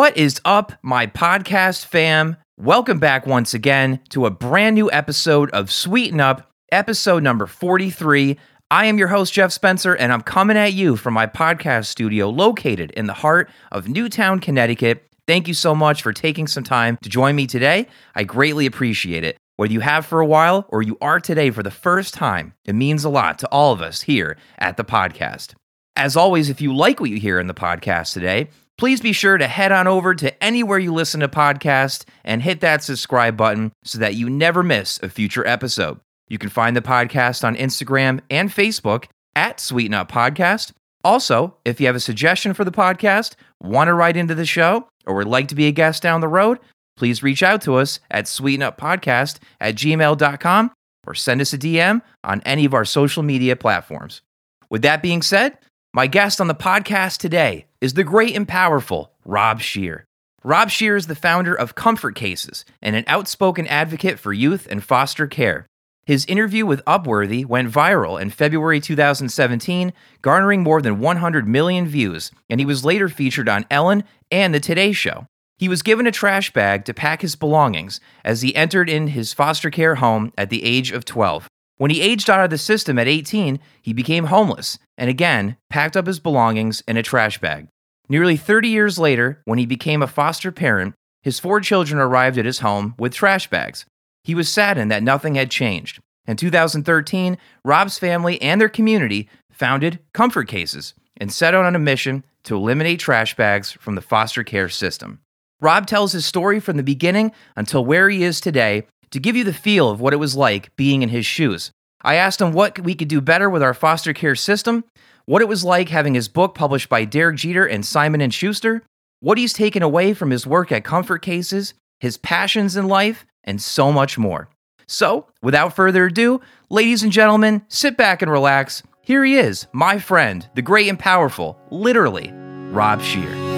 What is up, my podcast fam? Welcome back once again to a brand new episode of Sweeten Up, episode number 43. I am your host, Jeff Spencer, and I'm coming at you from my podcast studio located in the heart of Newtown, Connecticut. Thank you so much for taking some time to join me today. I greatly appreciate it. Whether you have for a while or you are today for the first time, it means a lot to all of us here at the podcast. As always, if you like what you hear in the podcast today, please be sure to head on over to anywhere you listen to podcasts and hit that subscribe button so that you never miss a future episode. You can find the podcast on Instagram and Facebook at Sweeten Up Podcast. Also, if you have a suggestion for the podcast, want to write into the show, or would like to be a guest down the road, please reach out to us at sweetenuppodcast at gmail.com or send us a DM on any of our social media platforms. With that being said, my guest on the podcast today is the great and powerful Rob Scheer. Rob Scheer is the founder of Comfort Cases and an outspoken advocate for youth and foster care. His interview with Upworthy went viral in February 2017, garnering more than 100 million views, and he was later featured on Ellen and The Today Show. He was given a trash bag to pack his belongings as he entered in his foster care home at the age of 12. When he aged out of the system at 18, he became homeless and again packed up his belongings in a trash bag. Nearly 30 years later, when he became a foster parent, his four children arrived at his home with trash bags. He was saddened that nothing had changed. In 2013, Rob's family and their community founded Comfort Cases and set out on a mission to eliminate trash bags from the foster care system. Rob tells his story from the beginning until where he is today to give you the feel of what it was like being in his shoes. I asked him what we could do better with our foster care system, what it was like having his book published by Derek Jeter and Simon and Schuster, what he's taken away from his work at Comfort Cases, his passions in life, and so much more. So, without further ado, ladies and gentlemen, sit back and relax. Here he is, my friend, the great and powerful, literally, Rob Scheer.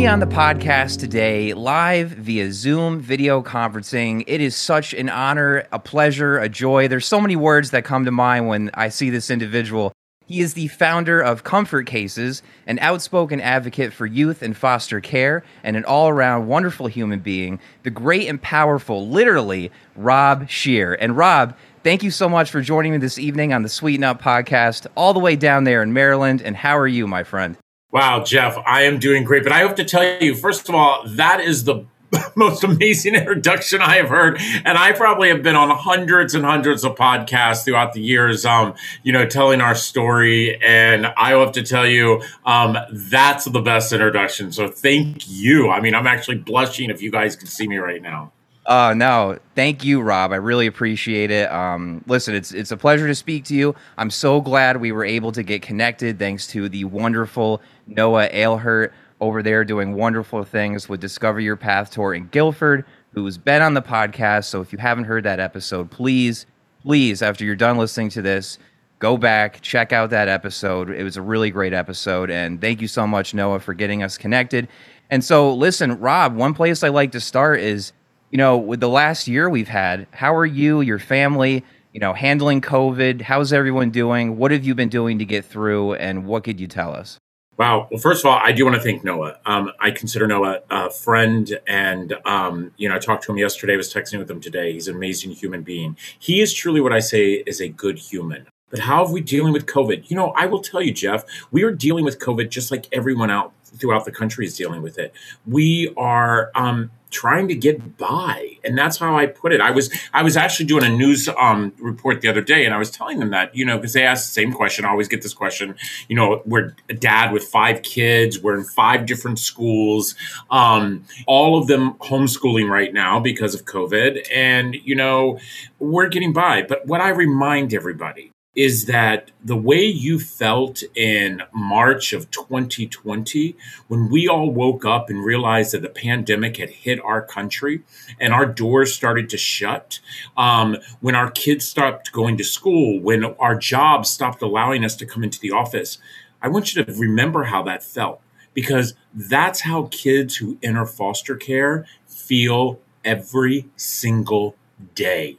Me on the podcast today, live via Zoom video conferencing. It is such an honor, a pleasure, a joy. There's so many words that come to mind when I see this individual. He is the founder of Comfort Cases, an outspoken advocate for youth and foster care, and an all around wonderful human being, the great and powerful, literally, Rob Scheer. And Rob, thank you so much for joining me this evening on the Sweeten Up podcast, all the way down there in Maryland. And how are you, my friend? Wow, Jeff, I am doing great. But I have to tell you, first of all, that is the most amazing introduction I have heard. And I probably have been on hundreds and hundreds of podcasts throughout the years, um, you know, telling our story. And I have to tell you, um, that's the best introduction. So thank you. I mean, I'm actually blushing if you guys can see me right now. Uh, no, thank you, Rob. I really appreciate it. Um, listen, it's it's a pleasure to speak to you. I'm so glad we were able to get connected thanks to the wonderful Noah Ailhurt over there doing wonderful things with Discover Your Path Tour in Guilford, who's been on the podcast. So if you haven't heard that episode, please, please, after you're done listening to this, go back, check out that episode. It was a really great episode. And thank you so much, Noah, for getting us connected. And so, listen, Rob, one place I like to start is, you know, with the last year we've had, how are you, your family, you know, handling COVID? How's everyone doing? What have you been doing to get through? And what could you tell us? Wow. Well, first of all, I do want to thank Noah. Um, I consider Noah a friend, and um, you know, I talked to him yesterday. I was texting with him today. He's an amazing human being. He is truly what I say is a good human. But how are we dealing with COVID? You know, I will tell you, Jeff, we are dealing with COVID just like everyone out throughout the country is dealing with it. We are um, trying to get by and that's how i put it i was i was actually doing a news um, report the other day and i was telling them that you know because they ask the same question i always get this question you know we're a dad with five kids we're in five different schools um, all of them homeschooling right now because of covid and you know we're getting by but what i remind everybody is that the way you felt in March of 2020, when we all woke up and realized that the pandemic had hit our country and our doors started to shut, um, when our kids stopped going to school, when our jobs stopped allowing us to come into the office, I want you to remember how that felt because that's how kids who enter foster care feel every single day.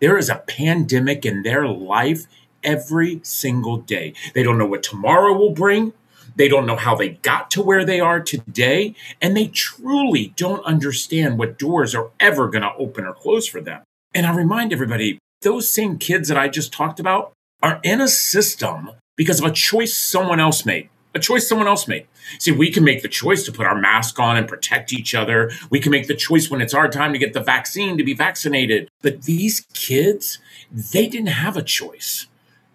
There is a pandemic in their life every single day. They don't know what tomorrow will bring. They don't know how they got to where they are today. And they truly don't understand what doors are ever going to open or close for them. And I remind everybody those same kids that I just talked about are in a system because of a choice someone else made. A choice someone else made. See, we can make the choice to put our mask on and protect each other. We can make the choice when it's our time to get the vaccine to be vaccinated. But these kids, they didn't have a choice.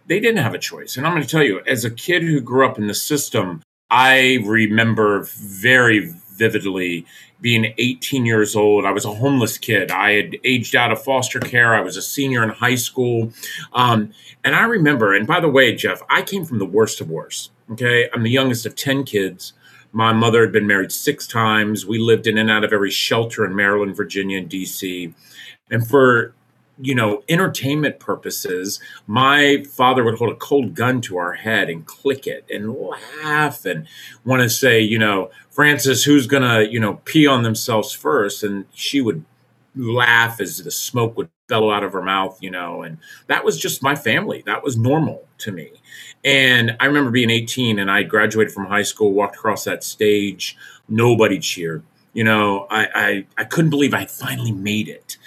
They didn't have a choice. And I'm going to tell you, as a kid who grew up in the system, I remember very vividly being 18 years old. I was a homeless kid. I had aged out of foster care. I was a senior in high school. Um, and I remember, and by the way, Jeff, I came from the worst of worst. Okay. I'm the youngest of 10 kids. My mother had been married six times. We lived in and out of every shelter in Maryland, Virginia, and DC. And for you know, entertainment purposes, my father would hold a cold gun to our head and click it and laugh and want to say, you know, Francis, who's going to, you know, pee on themselves first? And she would laugh as the smoke would bellow out of her mouth, you know, and that was just my family. That was normal to me. And I remember being 18 and I graduated from high school, walked across that stage. Nobody cheered. You know, I, I, I couldn't believe I finally made it.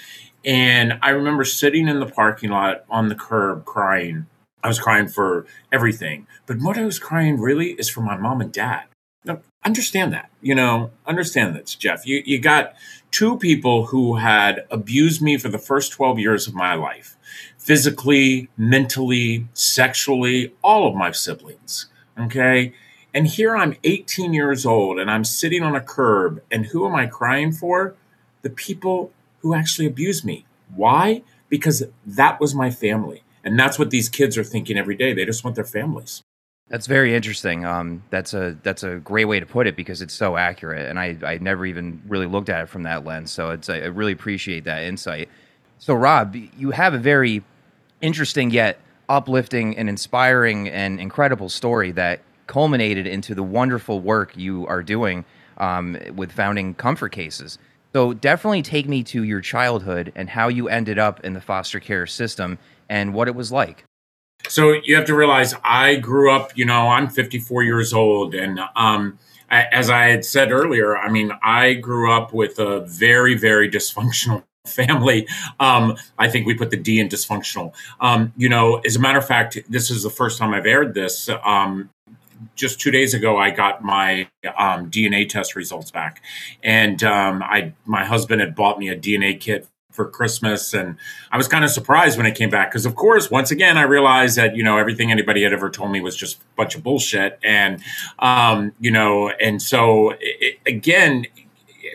And I remember sitting in the parking lot on the curb crying. I was crying for everything. But what I was crying really is for my mom and dad. Now, understand that, you know, understand this, Jeff. You, you got two people who had abused me for the first 12 years of my life physically, mentally, sexually, all of my siblings. Okay. And here I'm 18 years old and I'm sitting on a curb. And who am I crying for? The people who actually abused me. Why? Because that was my family. And that's what these kids are thinking every day. They just want their families. That's very interesting. Um, that's a that's a great way to put it because it's so accurate, and I I never even really looked at it from that lens. So it's I really appreciate that insight. So Rob, you have a very interesting yet uplifting and inspiring and incredible story that culminated into the wonderful work you are doing um, with founding Comfort Cases. So definitely take me to your childhood and how you ended up in the foster care system and what it was like. So you have to realize I grew up, you know, I'm 54 years old. And um, as I had said earlier, I mean, I grew up with a very, very dysfunctional family. Um, I think we put the D in dysfunctional. Um, you know, as a matter of fact, this is the first time I've aired this. Um, just two days ago, I got my um, DNA test results back, and um, I my husband had bought me a DNA kit for Christmas, and I was kind of surprised when it came back because, of course, once again, I realized that you know everything anybody had ever told me was just a bunch of bullshit, and um, you know, and so it, again,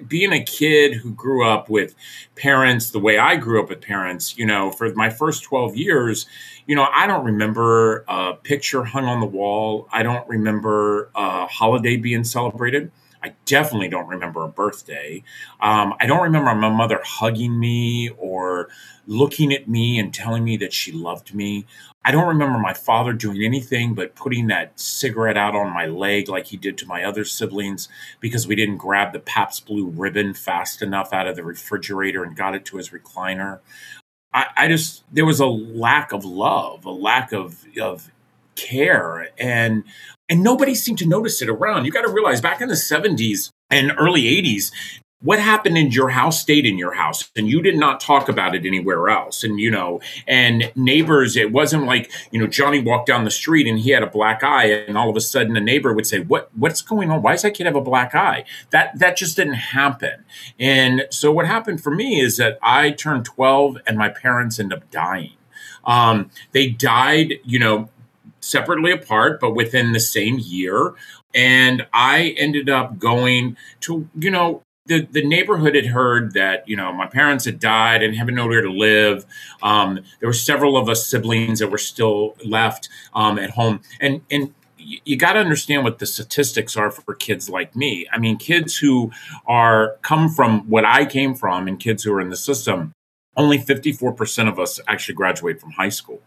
being a kid who grew up with parents the way I grew up with parents, you know, for my first 12 years, you know, I don't remember a picture hung on the wall. I don't remember a holiday being celebrated. I definitely don't remember a birthday. Um, I don't remember my mother hugging me or looking at me and telling me that she loved me. I don't remember my father doing anything but putting that cigarette out on my leg like he did to my other siblings because we didn't grab the Pabst Blue ribbon fast enough out of the refrigerator and got it to his recliner. I, I just, there was a lack of love, a lack of, of care. And and nobody seemed to notice it around. You got to realize back in the 70s and early 80s, what happened in your house stayed in your house and you did not talk about it anywhere else and you know and neighbors it wasn't like you know johnny walked down the street and he had a black eye and all of a sudden a neighbor would say what what's going on? Why does that kid have a black eye? That that just didn't happen. And so what happened for me is that i turned 12 and my parents ended up dying. Um, they died you know separately apart, but within the same year. And I ended up going to, you know, the, the neighborhood had heard that you know my parents had died and having nowhere to live. Um, there were several of us siblings that were still left um, at home, and and you got to understand what the statistics are for kids like me. I mean, kids who are come from what I came from, and kids who are in the system only 54% of us actually graduate from high school.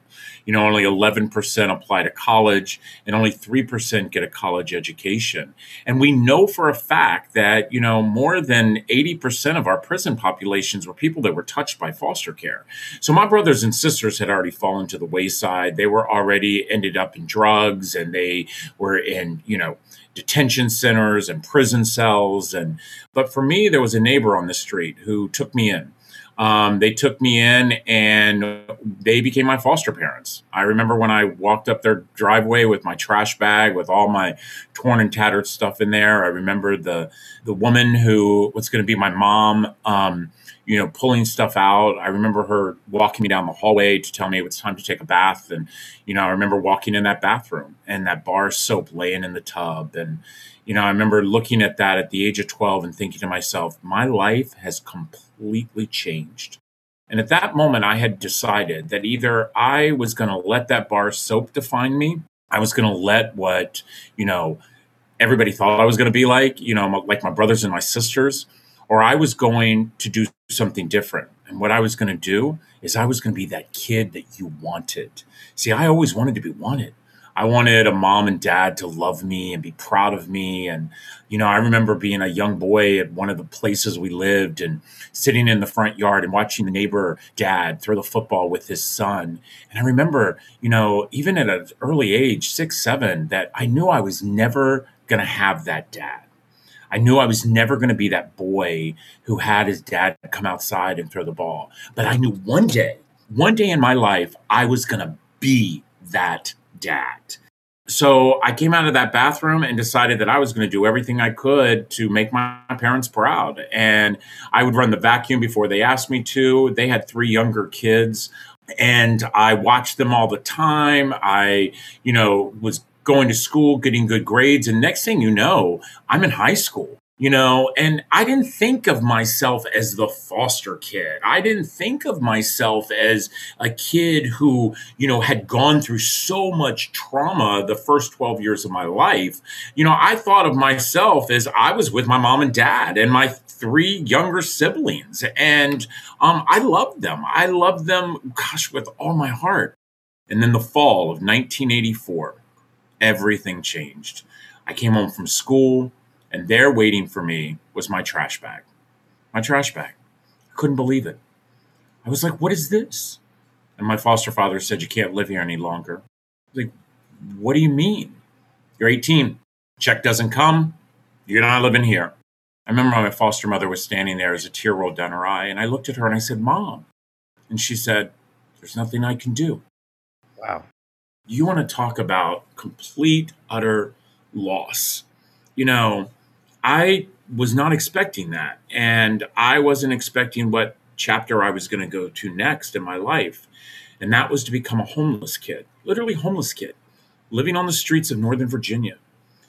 You know, only 11% apply to college and only 3% get a college education. And we know for a fact that, you know, more than 80% of our prison populations were people that were touched by foster care. So my brothers and sisters had already fallen to the wayside. They were already ended up in drugs and they were in, you know, detention centers and prison cells and but for me there was a neighbor on the street who took me in um, they took me in and they became my foster parents. I remember when I walked up their driveway with my trash bag with all my torn and tattered stuff in there. I remember the the woman who was going to be my mom, um, you know, pulling stuff out. I remember her walking me down the hallway to tell me it was time to take a bath. And, you know, I remember walking in that bathroom and that bar soap laying in the tub. And, you know, I remember looking at that at the age of 12 and thinking to myself, my life has completely changed. And at that moment, I had decided that either I was going to let that bar soap define me, I was going to let what, you know, everybody thought I was going to be like, you know, like my brothers and my sisters, or I was going to do something different. And what I was going to do is I was going to be that kid that you wanted. See, I always wanted to be wanted. I wanted a mom and dad to love me and be proud of me. And, you know, I remember being a young boy at one of the places we lived and sitting in the front yard and watching the neighbor dad throw the football with his son. And I remember, you know, even at an early age, six, seven, that I knew I was never going to have that dad. I knew I was never going to be that boy who had his dad come outside and throw the ball. But I knew one day, one day in my life, I was going to be that dad. So I came out of that bathroom and decided that I was going to do everything I could to make my parents proud. And I would run the vacuum before they asked me to. They had three younger kids and I watched them all the time. I, you know, was going to school, getting good grades. And next thing you know, I'm in high school you know and i didn't think of myself as the foster kid. I didn't think of myself as a kid who you know had gone through so much trauma the first 12 years of my life. You know i thought of myself as i was with my mom and dad and my three younger siblings and um, i loved them. I loved them gosh with all my heart. And then the fall of 1984 everything changed. I came home from school and there waiting for me was my trash bag. My trash bag. I couldn't believe it. I was like, what is this? And my foster father said, You can't live here any longer. like, what do you mean? You're 18. Check doesn't come. You're not living here. I remember my foster mother was standing there as a tear rolled down her eye, and I looked at her and I said, Mom. And she said, There's nothing I can do. Wow. You want to talk about complete, utter loss. You know, I was not expecting that. And I wasn't expecting what chapter I was going to go to next in my life. And that was to become a homeless kid, literally homeless kid, living on the streets of Northern Virginia.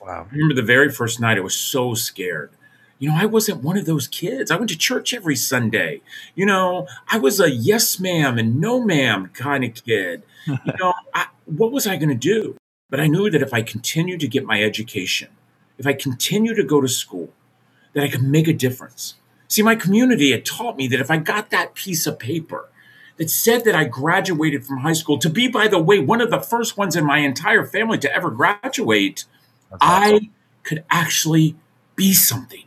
Wow. I remember the very first night, I was so scared. You know, I wasn't one of those kids. I went to church every Sunday. You know, I was a yes ma'am and no ma'am kind of kid. you know, I, what was I going to do? But I knew that if I continued to get my education, if I continue to go to school, that I could make a difference. See, my community had taught me that if I got that piece of paper that said that I graduated from high school, to be, by the way, one of the first ones in my entire family to ever graduate. I could actually be something.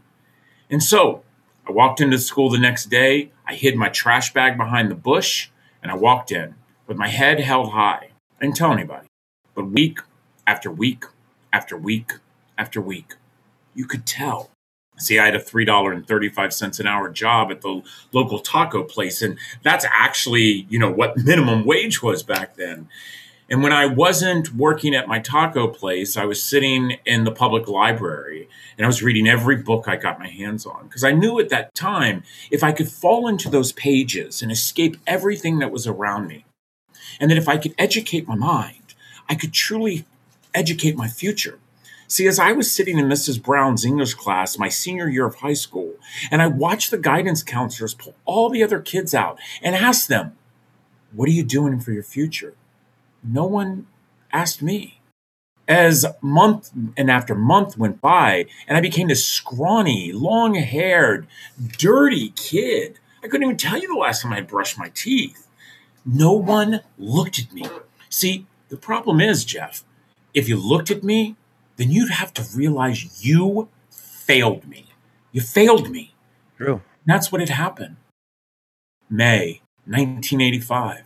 And so I walked into school the next day. I hid my trash bag behind the bush and I walked in with my head held high. I didn't tell anybody. But week after week after week after week. You could tell. See, I had a $3.35 an hour job at the local taco place, and that's actually, you know, what minimum wage was back then. And when I wasn't working at my taco place, I was sitting in the public library and I was reading every book I got my hands on because I knew at that time if I could fall into those pages and escape everything that was around me, and that if I could educate my mind, I could truly educate my future. See, as I was sitting in Mrs. Brown's English class my senior year of high school, and I watched the guidance counselors pull all the other kids out and ask them, What are you doing for your future? No one asked me. As month and after month went by, and I became this scrawny, long haired, dirty kid, I couldn't even tell you the last time I brushed my teeth. No one looked at me. See, the problem is, Jeff, if you looked at me, then you'd have to realize you failed me. You failed me. True. That's what had happened. May 1985,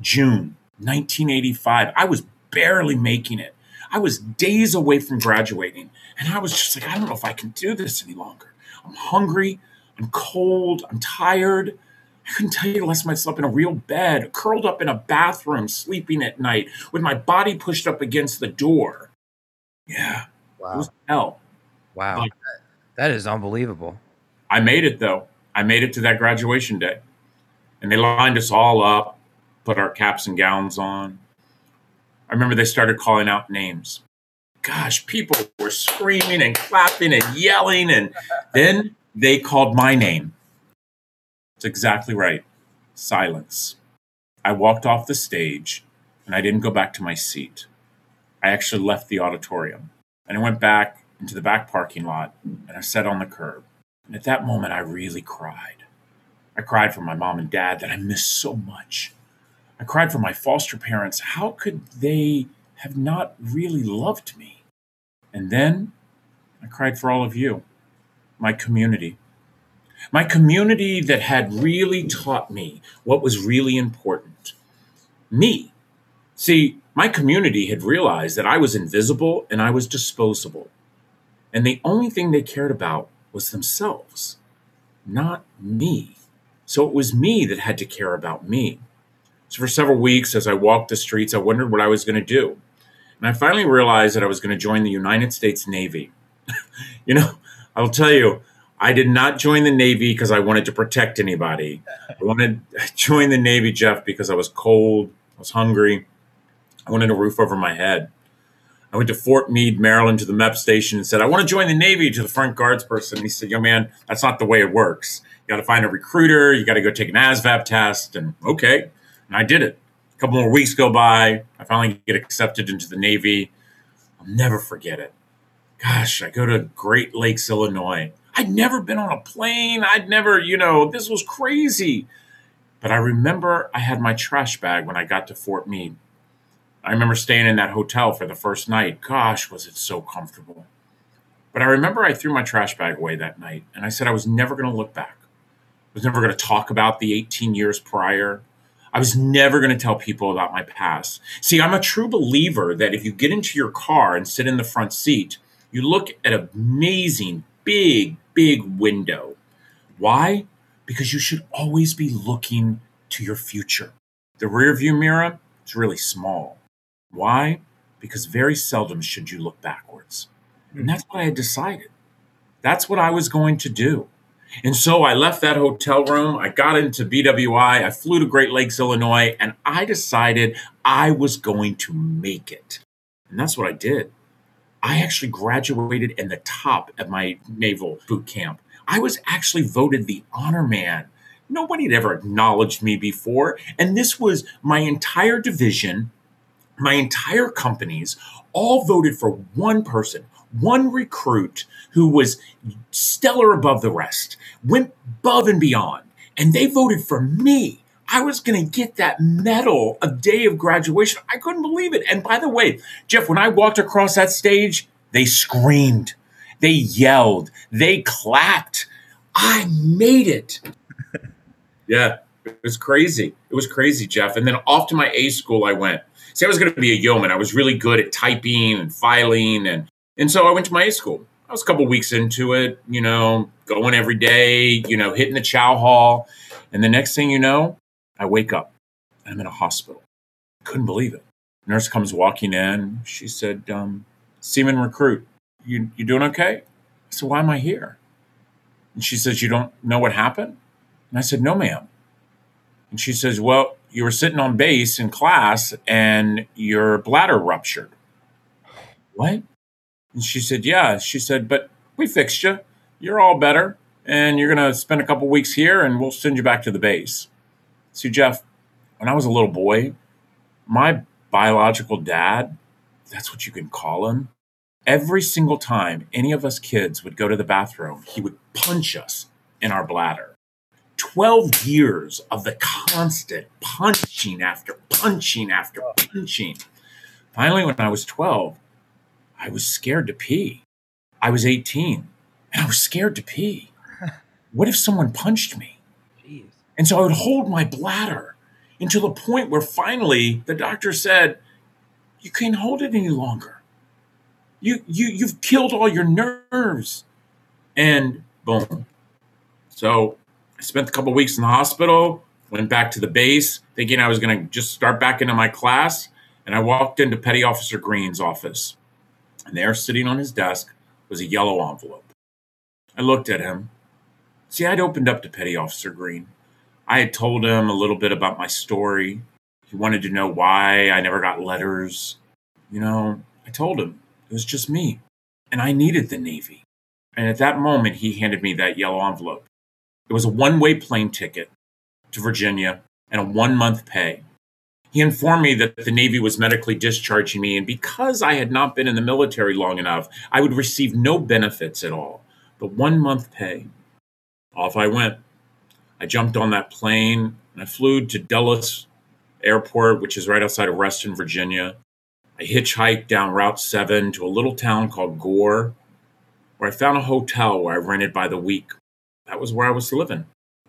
June 1985. I was barely making it. I was days away from graduating. And I was just like, I don't know if I can do this any longer. I'm hungry. I'm cold. I'm tired. I couldn't tell you I slept in a real bed, curled up in a bathroom, sleeping at night, with my body pushed up against the door. Yeah. Wow. Hell. Wow. That is unbelievable. I made it, though. I made it to that graduation day. And they lined us all up, put our caps and gowns on. I remember they started calling out names. Gosh, people were screaming and clapping and yelling. And then they called my name. It's exactly right. Silence. I walked off the stage and I didn't go back to my seat. I actually left the auditorium and I went back into the back parking lot and I sat on the curb. And at that moment, I really cried. I cried for my mom and dad that I missed so much. I cried for my foster parents. How could they have not really loved me? And then I cried for all of you, my community. My community that had really taught me what was really important. Me. See, my community had realized that I was invisible and I was disposable. And the only thing they cared about was themselves, not me. So it was me that had to care about me. So for several weeks, as I walked the streets, I wondered what I was going to do. And I finally realized that I was going to join the United States Navy. you know, I'll tell you, I did not join the Navy because I wanted to protect anybody. I wanted to join the Navy, Jeff, because I was cold, I was hungry, I wanted a roof over my head. I went to Fort Meade, Maryland, to the MEP station and said, I want to join the Navy to the front guards person. And he said, Young man, that's not the way it works. You got to find a recruiter, you got to go take an ASVAB test. And okay. And I did it. A couple more weeks go by. I finally get accepted into the Navy. I'll never forget it. Gosh, I go to Great Lakes, Illinois. I'd never been on a plane. I'd never, you know, this was crazy. But I remember I had my trash bag when I got to Fort Meade. I remember staying in that hotel for the first night. Gosh, was it so comfortable. But I remember I threw my trash bag away that night and I said I was never going to look back. I was never going to talk about the 18 years prior. I was never going to tell people about my past. See, I'm a true believer that if you get into your car and sit in the front seat, you look at an amazing, big, big window. Why? Because you should always be looking to your future. The rear view mirror is really small. Why? Because very seldom should you look backwards. And hmm. that's what I had decided. That's what I was going to do. And so I left that hotel room. I got into BWI. I flew to Great Lakes, Illinois, and I decided I was going to make it. And that's what I did. I actually graduated in the top of my naval boot camp. I was actually voted the honor man. Nobody had ever acknowledged me before. And this was my entire division, my entire companies, all voted for one person, one recruit who was stellar above the rest, went above and beyond, and they voted for me. I was going to get that medal a day of graduation. I couldn't believe it. And by the way, Jeff, when I walked across that stage, they screamed, they yelled, they clapped. I made it. yeah, it was crazy. It was crazy, Jeff. And then off to my A school I went. See, I was going to be a yeoman. I was really good at typing and filing and and so I went to my A school. I was a couple weeks into it, you know, going every day, you know, hitting the chow hall. And the next thing you know, I wake up. and I'm in a hospital. Couldn't believe it. Nurse comes walking in. She said, um, Seaman recruit, you, you doing okay? I said, why am I here? And she says, you don't know what happened? And I said, no, ma'am. And she says, well, you were sitting on base in class and your bladder ruptured. What? And she said, Yeah. She said, But we fixed you. You're all better. And you're going to spend a couple weeks here and we'll send you back to the base. See, Jeff, when I was a little boy, my biological dad, that's what you can call him, every single time any of us kids would go to the bathroom, he would punch us in our bladder 12 years of the constant punching after punching after punching. Finally, when I was 12, I was scared to pee. I was 18 and I was scared to pee. What if someone punched me? Jeez. And so I would hold my bladder until the point where finally the doctor said, You can't hold it any longer. You, you, you've killed all your nerves. And boom. So I spent a couple weeks in the hospital, went back to the base, thinking I was going to just start back into my class. And I walked into Petty Officer Green's office. And there, sitting on his desk, was a yellow envelope. I looked at him. See, I'd opened up to Petty Officer Green. I had told him a little bit about my story. He wanted to know why I never got letters. You know, I told him it was just me, and I needed the Navy. And at that moment, he handed me that yellow envelope. It was a one way plane ticket to Virginia and a one month pay. He informed me that the Navy was medically discharging me, and because I had not been in the military long enough, I would receive no benefits at all, but one month pay. Off I went. I jumped on that plane and I flew to Dulles Airport, which is right outside of Reston, Virginia. I hitchhiked down Route 7 to a little town called Gore, where I found a hotel where I rented by the week. That was where I was living.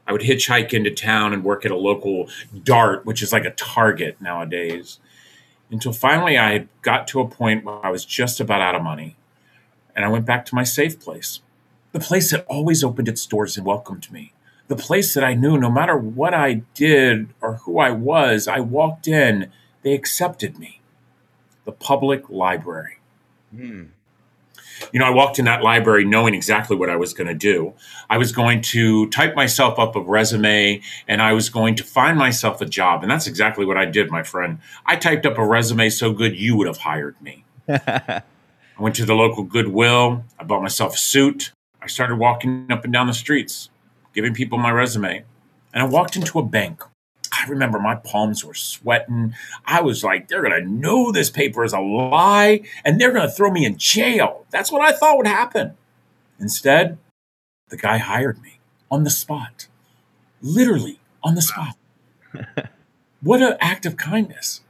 I would hitchhike into town and work at a local Dart, which is like a Target nowadays, until finally I got to a point where I was just about out of money. And I went back to my safe place, the place that always opened its doors and welcomed me, the place that I knew no matter what I did or who I was, I walked in, they accepted me the public library. Hmm you know, I walked in that library knowing exactly what I was going to do. I was going to type myself up a resume and I was going to find myself a job. And that's exactly what I did, my friend. I typed up a resume so good you would have hired me. I went to the local Goodwill. I bought myself a suit. I started walking up and down the streets, giving people my resume. And I walked into a bank. I remember my palms were sweating. I was like, they're going to know this paper is a lie and they're going to throw me in jail. That's what I thought would happen. Instead, the guy hired me on the spot, literally on the spot. what an act of kindness.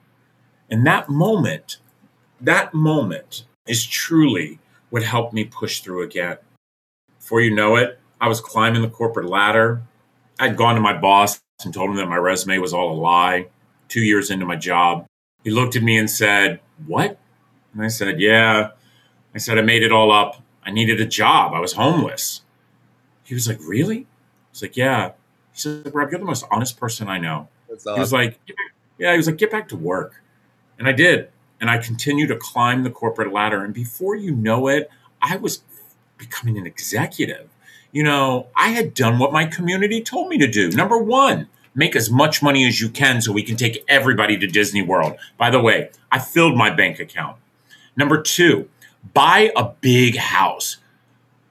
And that moment, that moment is truly what helped me push through again. Before you know it, I was climbing the corporate ladder. I'd gone to my boss and told him that my resume was all a lie. Two years into my job, he looked at me and said, What? And I said, Yeah. I said, I made it all up. I needed a job. I was homeless. He was like, Really? I was like, Yeah. He said, Rob, you're the most honest person I know. He was like, Yeah, he was like, Get back to work. And I did. And I continued to climb the corporate ladder. And before you know it, I was becoming an executive you know, I had done what my community told me to do. Number one, make as much money as you can so we can take everybody to Disney World. By the way, I filled my bank account. Number two, buy a big house.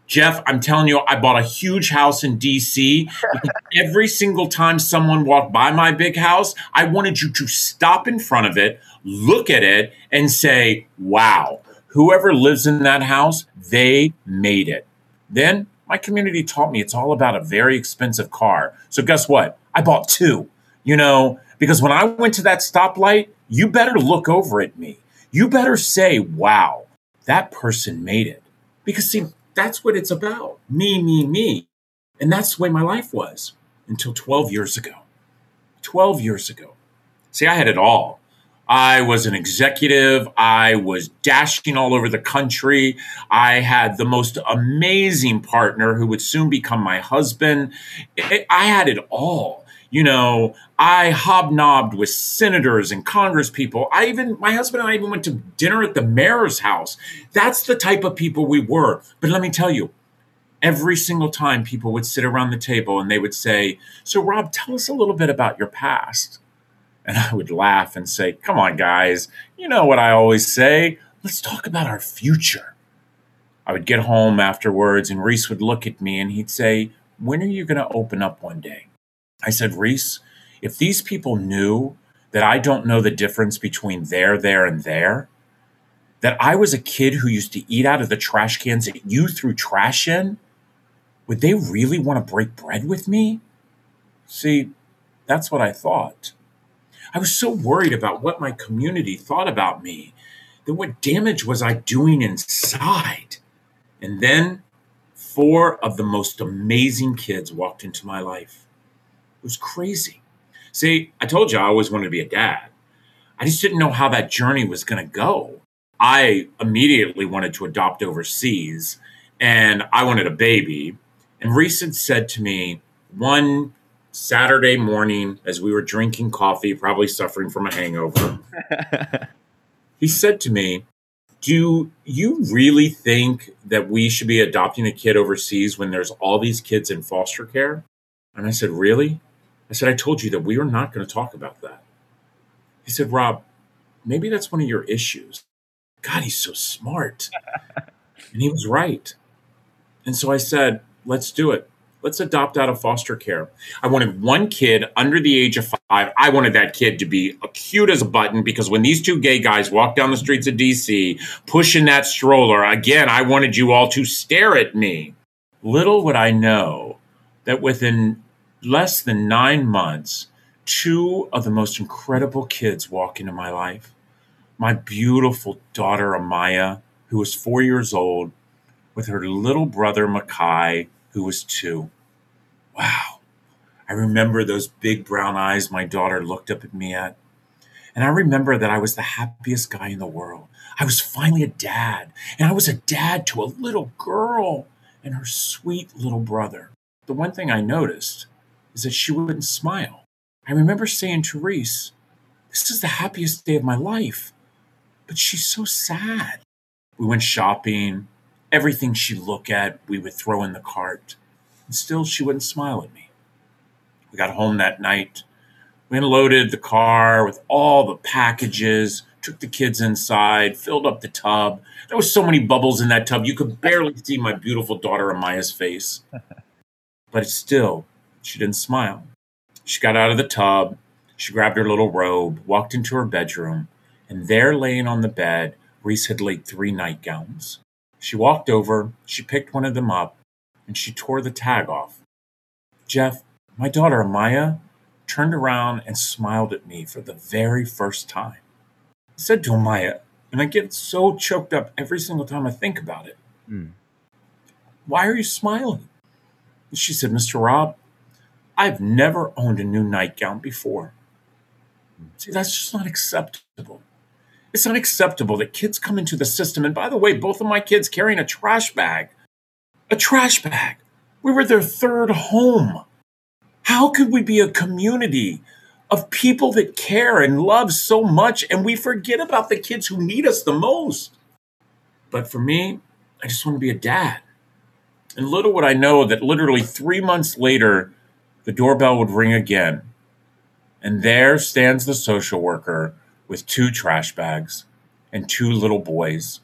Jeff, I'm telling you, I bought a huge house in DC. Every single time someone walked by my big house, I wanted you to stop in front of it, look at it, and say, wow, whoever lives in that house, they made it. Then my community taught me it's all about a very expensive car. So guess what? I bought two, you know, because when I went to that stoplight, you better look over at me. You better say, wow, that person made it. Because see, that's what it's about. Me, me, me. And that's the way my life was until 12 years ago. 12 years ago. See, I had it all. I was an executive. I was dashing all over the country. I had the most amazing partner who would soon become my husband. I had it all. You know, I hobnobbed with senators and congresspeople. I even, my husband and I even went to dinner at the mayor's house. That's the type of people we were. But let me tell you, every single time people would sit around the table and they would say, So, Rob, tell us a little bit about your past. And I would laugh and say, Come on, guys. You know what I always say. Let's talk about our future. I would get home afterwards, and Reese would look at me and he'd say, When are you going to open up one day? I said, Reese, if these people knew that I don't know the difference between there, there, and there, that I was a kid who used to eat out of the trash cans that you threw trash in, would they really want to break bread with me? See, that's what I thought. I was so worried about what my community thought about me that what damage was I doing inside? And then four of the most amazing kids walked into my life. It was crazy. See, I told you I always wanted to be a dad. I just didn't know how that journey was going to go. I immediately wanted to adopt overseas and I wanted a baby. And Reese had said to me one Saturday morning as we were drinking coffee, probably suffering from a hangover, he said to me, Do you really think that we should be adopting a kid overseas when there's all these kids in foster care? And I said, Really? I said, I told you that we were not going to talk about that. He said, Rob, maybe that's one of your issues. God, he's so smart. and he was right. And so I said, let's do it. Let's adopt out of foster care. I wanted one kid under the age of five. I wanted that kid to be cute as a button because when these two gay guys walked down the streets of DC pushing that stroller, again, I wanted you all to stare at me. Little would I know that within less than nine months, two of the most incredible kids walk into my life. My beautiful daughter, Amaya, who was four years old, with her little brother Makai, who was two. Wow. I remember those big brown eyes my daughter looked up at me at. And I remember that I was the happiest guy in the world. I was finally a dad, and I was a dad to a little girl and her sweet little brother. The one thing I noticed is that she wouldn't smile. I remember saying to Reese, This is the happiest day of my life, but she's so sad. We went shopping, Everything she'd look at, we would throw in the cart. And still, she wouldn't smile at me. We got home that night. We unloaded the car with all the packages, took the kids inside, filled up the tub. There was so many bubbles in that tub, you could barely see my beautiful daughter Amaya's face. But still, she didn't smile. She got out of the tub, she grabbed her little robe, walked into her bedroom, and there, laying on the bed, Reese had laid three nightgowns. She walked over, she picked one of them up, and she tore the tag off. Jeff, my daughter Amaya, turned around and smiled at me for the very first time. I said to Amaya, and I get so choked up every single time I think about it. Mm. Why are you smiling? She said, Mr. Rob, I've never owned a new nightgown before. See, that's just not acceptable. It's unacceptable that kids come into the system. And by the way, both of my kids carrying a trash bag. A trash bag. We were their third home. How could we be a community of people that care and love so much and we forget about the kids who need us the most? But for me, I just want to be a dad. And little would I know that literally three months later, the doorbell would ring again. And there stands the social worker with two trash bags and two little boys.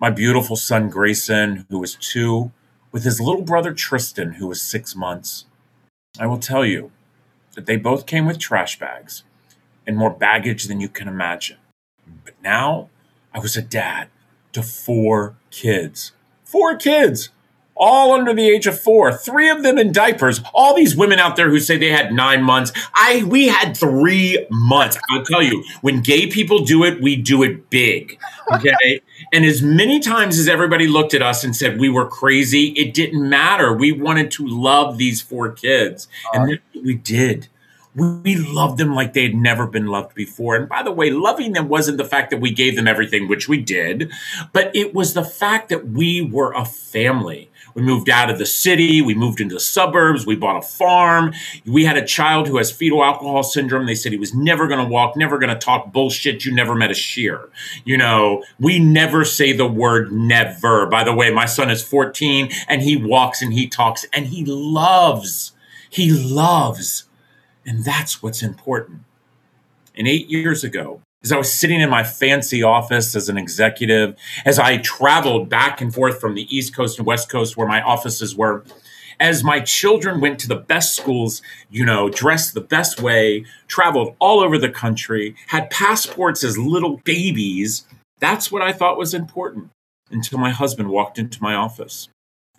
My beautiful son Grayson, who was two, with his little brother Tristan, who was six months. I will tell you that they both came with trash bags and more baggage than you can imagine. But now I was a dad to four kids. Four kids! All under the age of four, three of them in diapers. All these women out there who say they had nine months. I we had three months. I'll tell you, when gay people do it, we do it big. Okay. and as many times as everybody looked at us and said we were crazy, it didn't matter. We wanted to love these four kids. And we did we loved them like they had never been loved before. And by the way, loving them wasn't the fact that we gave them everything, which we did, but it was the fact that we were a family. We moved out of the city, we moved into the suburbs, we bought a farm. We had a child who has fetal alcohol syndrome. They said he was never going to walk, never going to talk bullshit. You never met a Scheer. You know, we never say the word never. By the way, my son is 14 and he walks and he talks and he loves, he loves and that's what's important. And eight years ago, as I was sitting in my fancy office as an executive, as I traveled back and forth from the East Coast and West Coast where my offices were, as my children went to the best schools, you know, dressed the best way, traveled all over the country, had passports as little babies, that's what I thought was important until my husband walked into my office.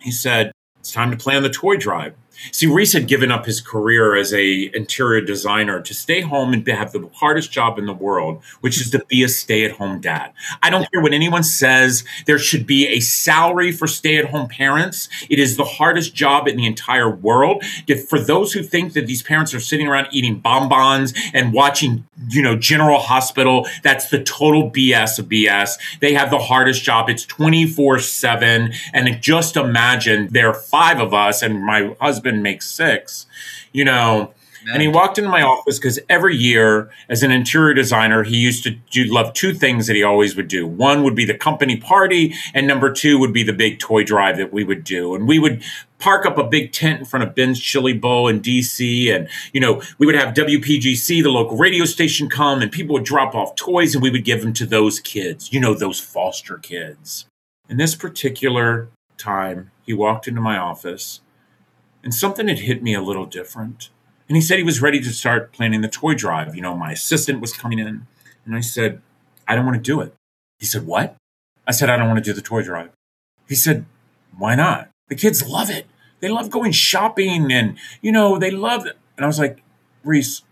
He said, It's time to plan the toy drive. See, Reese had given up his career as a interior designer to stay home and have the hardest job in the world, which is to be a stay-at-home dad. I don't care what anyone says. There should be a salary for stay-at-home parents. It is the hardest job in the entire world. If, for those who think that these parents are sitting around eating bonbons and watching, you know, General Hospital, that's the total BS of BS. They have the hardest job. It's 24/7 and just imagine there are 5 of us and my husband husband makes six, you know. And he walked into my office because every year, as an interior designer, he used to do love two things that he always would do. One would be the company party, and number two would be the big toy drive that we would do. And we would park up a big tent in front of Ben's Chili Bowl in DC, and you know we would have WPGC, the local radio station, come, and people would drop off toys, and we would give them to those kids. You know those foster kids. In this particular time, he walked into my office and something had hit me a little different. And he said he was ready to start planning the toy drive. You know, my assistant was coming in, and I said, I don't want to do it. He said, What? I said, I don't want to do the toy drive. He said, Why not? The kids love it. They love going shopping and, you know, they love it. And I was like, Reese,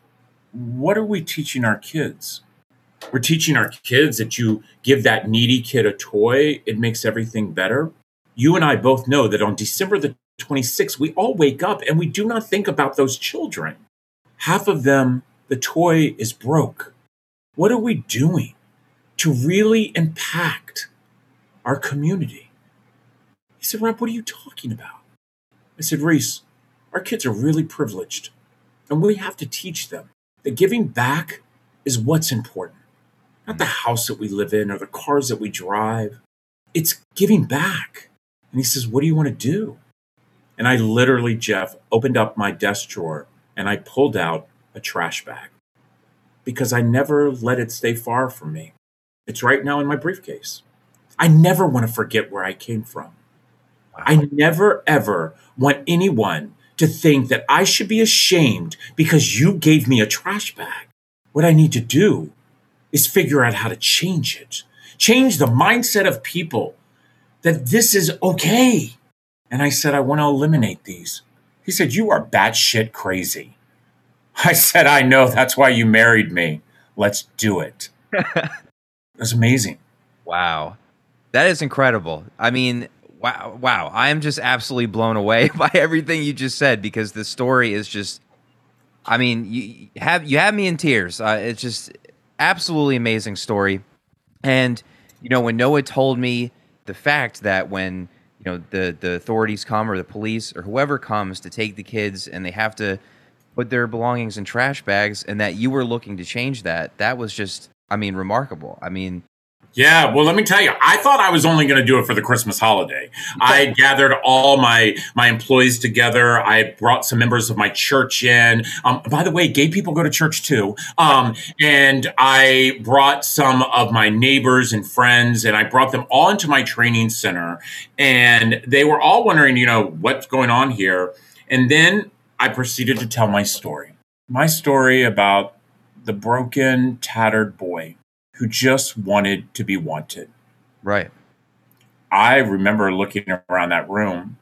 what are we teaching our kids? We're teaching our kids that you give that needy kid a toy, it makes everything better. You and I both know that on December the 26, we all wake up and we do not think about those children. Half of them, the toy is broke. What are we doing to really impact our community? He said, Rob, what are you talking about? I said, Reese, our kids are really privileged, and we have to teach them that giving back is what's important. Not the house that we live in or the cars that we drive. It's giving back. And he says, What do you want to do? And I literally, Jeff, opened up my desk drawer and I pulled out a trash bag because I never let it stay far from me. It's right now in my briefcase. I never want to forget where I came from. Wow. I never, ever want anyone to think that I should be ashamed because you gave me a trash bag. What I need to do is figure out how to change it, change the mindset of people that this is okay. And I said, I want to eliminate these. He said, You are batshit crazy. I said, I know. That's why you married me. Let's do it. That's amazing. Wow. That is incredible. I mean, wow. Wow. I am just absolutely blown away by everything you just said because the story is just, I mean, you have, you have me in tears. Uh, it's just absolutely amazing story. And, you know, when Noah told me the fact that when, you know the the authorities come or the police or whoever comes to take the kids and they have to put their belongings in trash bags and that you were looking to change that that was just i mean remarkable. I mean yeah, well, let me tell you, I thought I was only going to do it for the Christmas holiday. I gathered all my my employees together. I brought some members of my church in. Um, by the way, gay people go to church too. Um, and I brought some of my neighbors and friends, and I brought them all into my training center. And they were all wondering, you know, what's going on here. And then I proceeded to tell my story. My story about the broken, tattered boy who just wanted to be wanted. Right. I remember looking around that room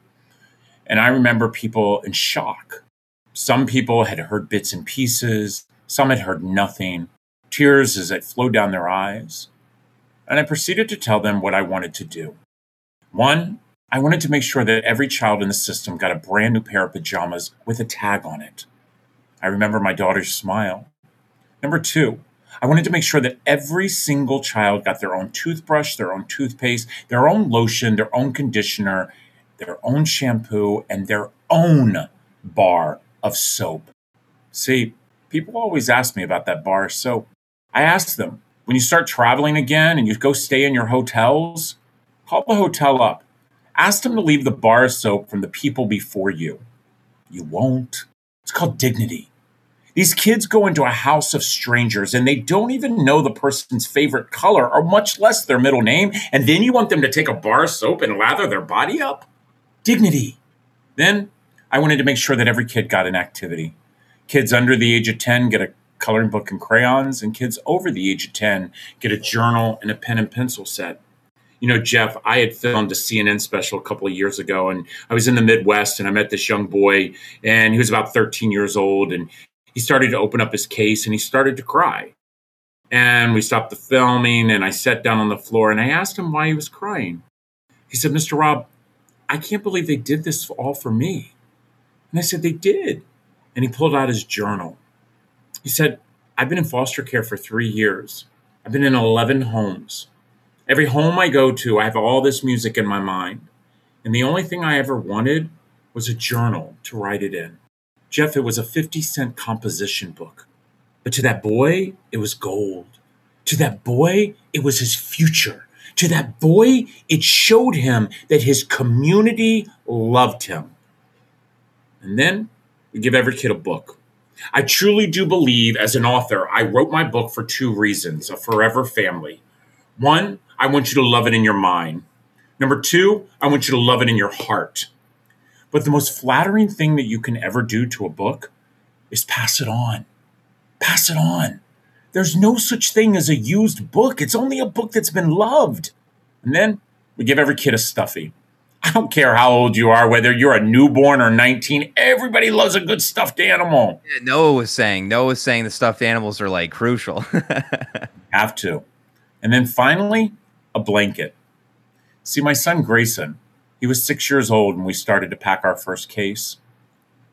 and I remember people in shock. Some people had heard bits and pieces, some had heard nothing, tears as it flowed down their eyes. And I proceeded to tell them what I wanted to do. One, I wanted to make sure that every child in the system got a brand new pair of pajamas with a tag on it. I remember my daughter's smile. Number two, I wanted to make sure that every single child got their own toothbrush, their own toothpaste, their own lotion, their own conditioner, their own shampoo, and their own bar of soap. See, people always ask me about that bar of soap. I ask them, when you start traveling again and you go stay in your hotels, call the hotel up. Ask them to leave the bar of soap from the people before you. You won't. It's called dignity. These kids go into a house of strangers and they don't even know the person's favorite color or much less their middle name. And then you want them to take a bar of soap and lather their body up? Dignity. Then I wanted to make sure that every kid got an activity. Kids under the age of 10 get a coloring book and crayons, and kids over the age of 10 get a journal and a pen and pencil set. you know, Jeff, I had filmed a CNN special a couple of years ago, and I was in the Midwest, and I met this young boy, and he was about 13 years old, and he started to open up his case, and he started to cry. And we stopped the filming, and I sat down on the floor, and I asked him why he was crying. He said, "Mr. Rob, I can't believe they did this all for me." And I said, "They did." And he pulled out his journal. He said, "I've been in foster care for three years. I've been in 11 homes." Every home I go to, I have all this music in my mind. And the only thing I ever wanted was a journal to write it in. Jeff, it was a 50 cent composition book. But to that boy, it was gold. To that boy, it was his future. To that boy, it showed him that his community loved him. And then we give every kid a book. I truly do believe, as an author, I wrote my book for two reasons a forever family. One, I want you to love it in your mind. Number two, I want you to love it in your heart. But the most flattering thing that you can ever do to a book is pass it on. Pass it on. There's no such thing as a used book. It's only a book that's been loved. And then we give every kid a stuffy. I don't care how old you are, whether you're a newborn or 19, everybody loves a good stuffed animal. Noah was saying, Noah was saying the stuffed animals are like crucial. Have to. And then finally, a blanket. See, my son Grayson, he was six years old when we started to pack our first case.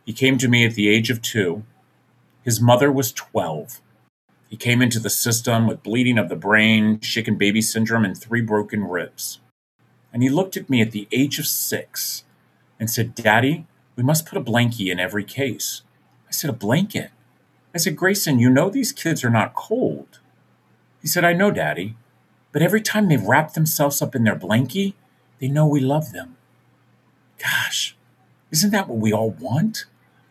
He came to me at the age of two. His mother was 12. He came into the system with bleeding of the brain, shaken baby syndrome, and three broken ribs. And he looked at me at the age of six and said, Daddy, we must put a blankie in every case. I said, A blanket? I said, Grayson, you know these kids are not cold. He said, I know, Daddy. But every time they wrap themselves up in their blankie, they know we love them. Gosh, isn't that what we all want?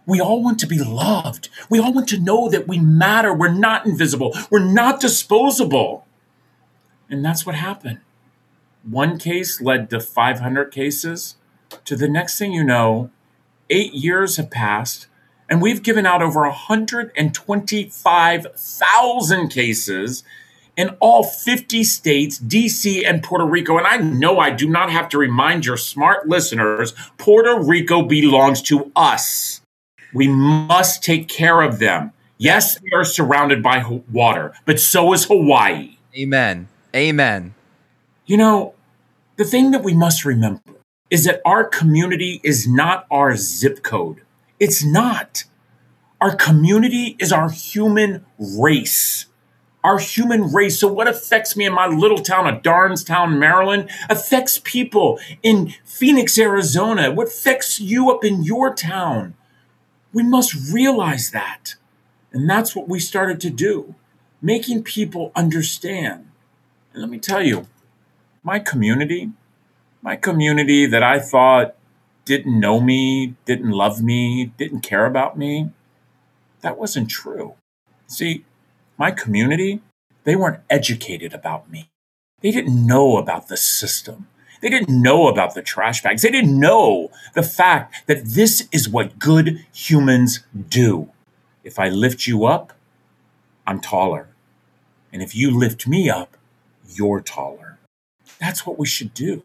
We all want to be loved. We all want to know that we matter. We're not invisible. We're not disposable. And that's what happened. One case led to 500 cases. To the next thing you know, eight years have passed, and we've given out over 125,000 cases in all 50 states, DC, and Puerto Rico. And I know I do not have to remind your smart listeners Puerto Rico belongs to us. We must take care of them. Yes, they are surrounded by water, but so is Hawaii. Amen. Amen. You know, the thing that we must remember is that our community is not our zip code. It's not. Our community is our human race our human race. So, what affects me in my little town of Darnestown, Maryland, affects people in Phoenix, Arizona. What affects you up in your town? We must realize that. And that's what we started to do, making people understand. And let me tell you, my community, my community that I thought didn't know me, didn't love me, didn't care about me, that wasn't true. See, my community, they weren't educated about me. They didn't know about the system. They didn't know about the trash bags. They didn't know the fact that this is what good humans do. If I lift you up, I'm taller. And if you lift me up, you're taller. That's what we should do.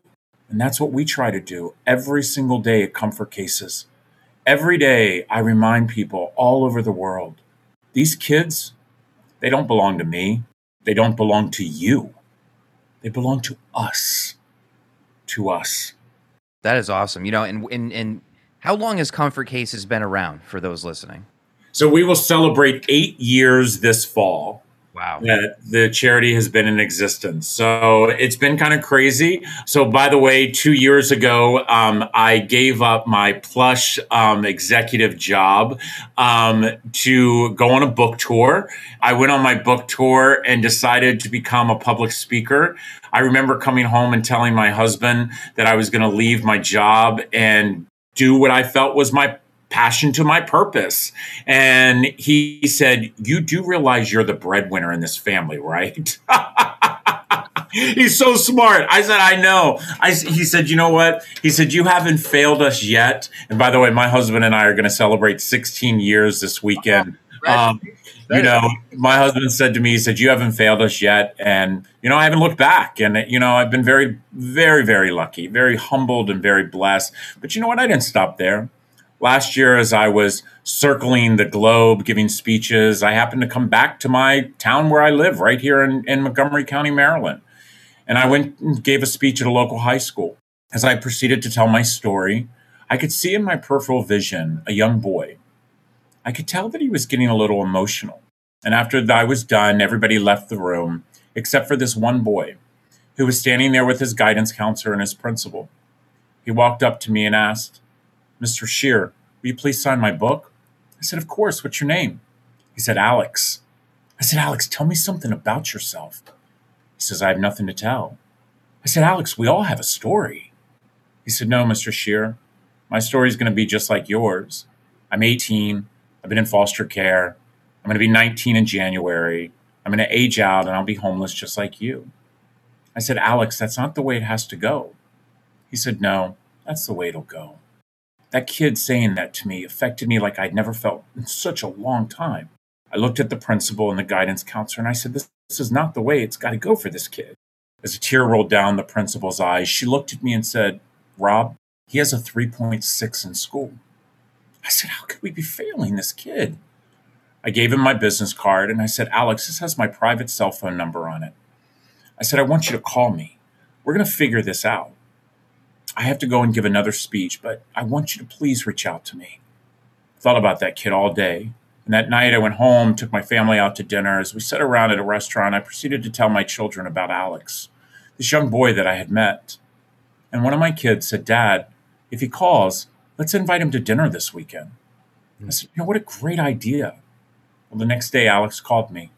And that's what we try to do every single day at Comfort Cases. Every day, I remind people all over the world these kids, they don't belong to me. They don't belong to you. They belong to us. To us. That is awesome. You know, and and and how long has Comfort Cases been around for those listening? So we will celebrate eight years this fall. Wow. That the charity has been in existence. So it's been kind of crazy. So, by the way, two years ago, um, I gave up my plush um, executive job um, to go on a book tour. I went on my book tour and decided to become a public speaker. I remember coming home and telling my husband that I was going to leave my job and do what I felt was my passion to my purpose. And he said, You do realize you're the breadwinner in this family, right? He's so smart. I said, I know. I, he said, you know what? He said, you haven't failed us yet. And by the way, my husband and I are going to celebrate 16 years this weekend Um, you know, my husband said to me, he said, You haven't failed us yet. And, you know, I haven't looked back. And, you know, I've been very, very, very lucky, very humbled and very blessed. But you know what? I didn't stop there. Last year, as I was circling the globe giving speeches, I happened to come back to my town where I live, right here in, in Montgomery County, Maryland. And I went and gave a speech at a local high school. As I proceeded to tell my story, I could see in my peripheral vision a young boy. I could tell that he was getting a little emotional. And after I was done, everybody left the room except for this one boy who was standing there with his guidance counselor and his principal. He walked up to me and asked, Mr. Scheer, will you please sign my book? I said, Of course. What's your name? He said, Alex. I said, Alex, tell me something about yourself. He says, I have nothing to tell. I said, Alex, we all have a story. He said, No, Mr. Scheer. My story is going to be just like yours. I'm 18. I've been in foster care. I'm going to be 19 in January. I'm going to age out and I'll be homeless just like you. I said, Alex, that's not the way it has to go. He said, No, that's the way it'll go. That kid saying that to me affected me like I'd never felt in such a long time. I looked at the principal and the guidance counselor and I said, This, this is not the way it's got to go for this kid. As a tear rolled down the principal's eyes, she looked at me and said, Rob, he has a 3.6 in school. I said, How could we be failing this kid? I gave him my business card and I said, Alex, this has my private cell phone number on it. I said, I want you to call me. We're going to figure this out. I have to go and give another speech, but I want you to please reach out to me. Thought about that kid all day. And that night I went home, took my family out to dinner. As we sat around at a restaurant, I proceeded to tell my children about Alex, this young boy that I had met. And one of my kids said, Dad, if he calls, let's invite him to dinner this weekend. Hmm. I said, you know, what a great idea. Well, the next day, Alex called me.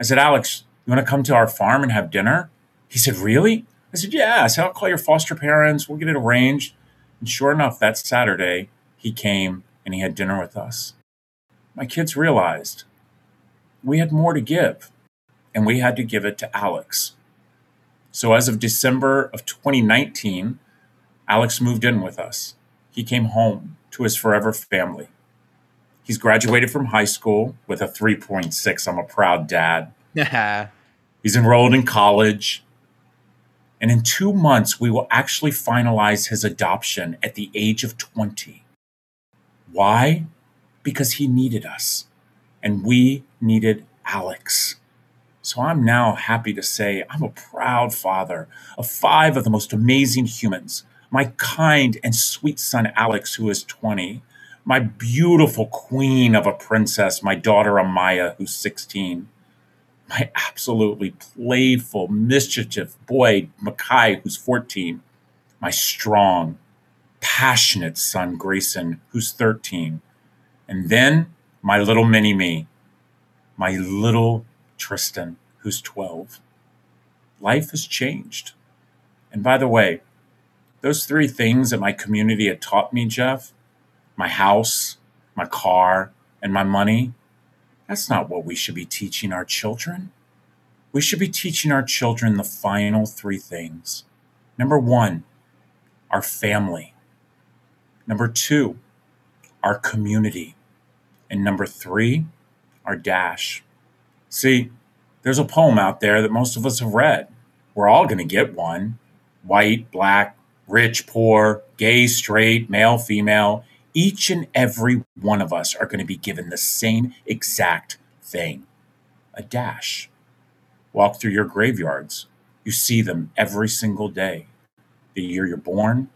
I said, Alex, you want to come to our farm and have dinner? He said, Really? I said, Yeah. I said, I'll call your foster parents. We'll get it arranged. And sure enough, that Saturday, he came and he had dinner with us. My kids realized we had more to give, and we had to give it to Alex. So as of December of 2019, Alex moved in with us. He came home to his forever family. He's graduated from high school with a 3.6. I'm a proud dad. He's enrolled in college. And in two months, we will actually finalize his adoption at the age of 20. Why? Because he needed us, and we needed Alex. So I'm now happy to say I'm a proud father of five of the most amazing humans my kind and sweet son Alex, who is 20, my beautiful queen of a princess, my daughter Amaya, who's 16, my absolutely playful, mischievous boy, Makai, who's 14, my strong, passionate son, Grayson, who's 13, and then my little mini me, my little Tristan, who's 12. Life has changed. And by the way, those three things that my community had taught me, Jeff my house, my car, and my money that's not what we should be teaching our children. We should be teaching our children the final three things. Number one, our family. Number two, our community. And number three, our dash. See, there's a poem out there that most of us have read. We're all going to get one white, black, rich, poor, gay, straight, male, female, each and every one of us are going to be given the same exact thing a dash. Walk through your graveyards. You see them every single day. The year you're born,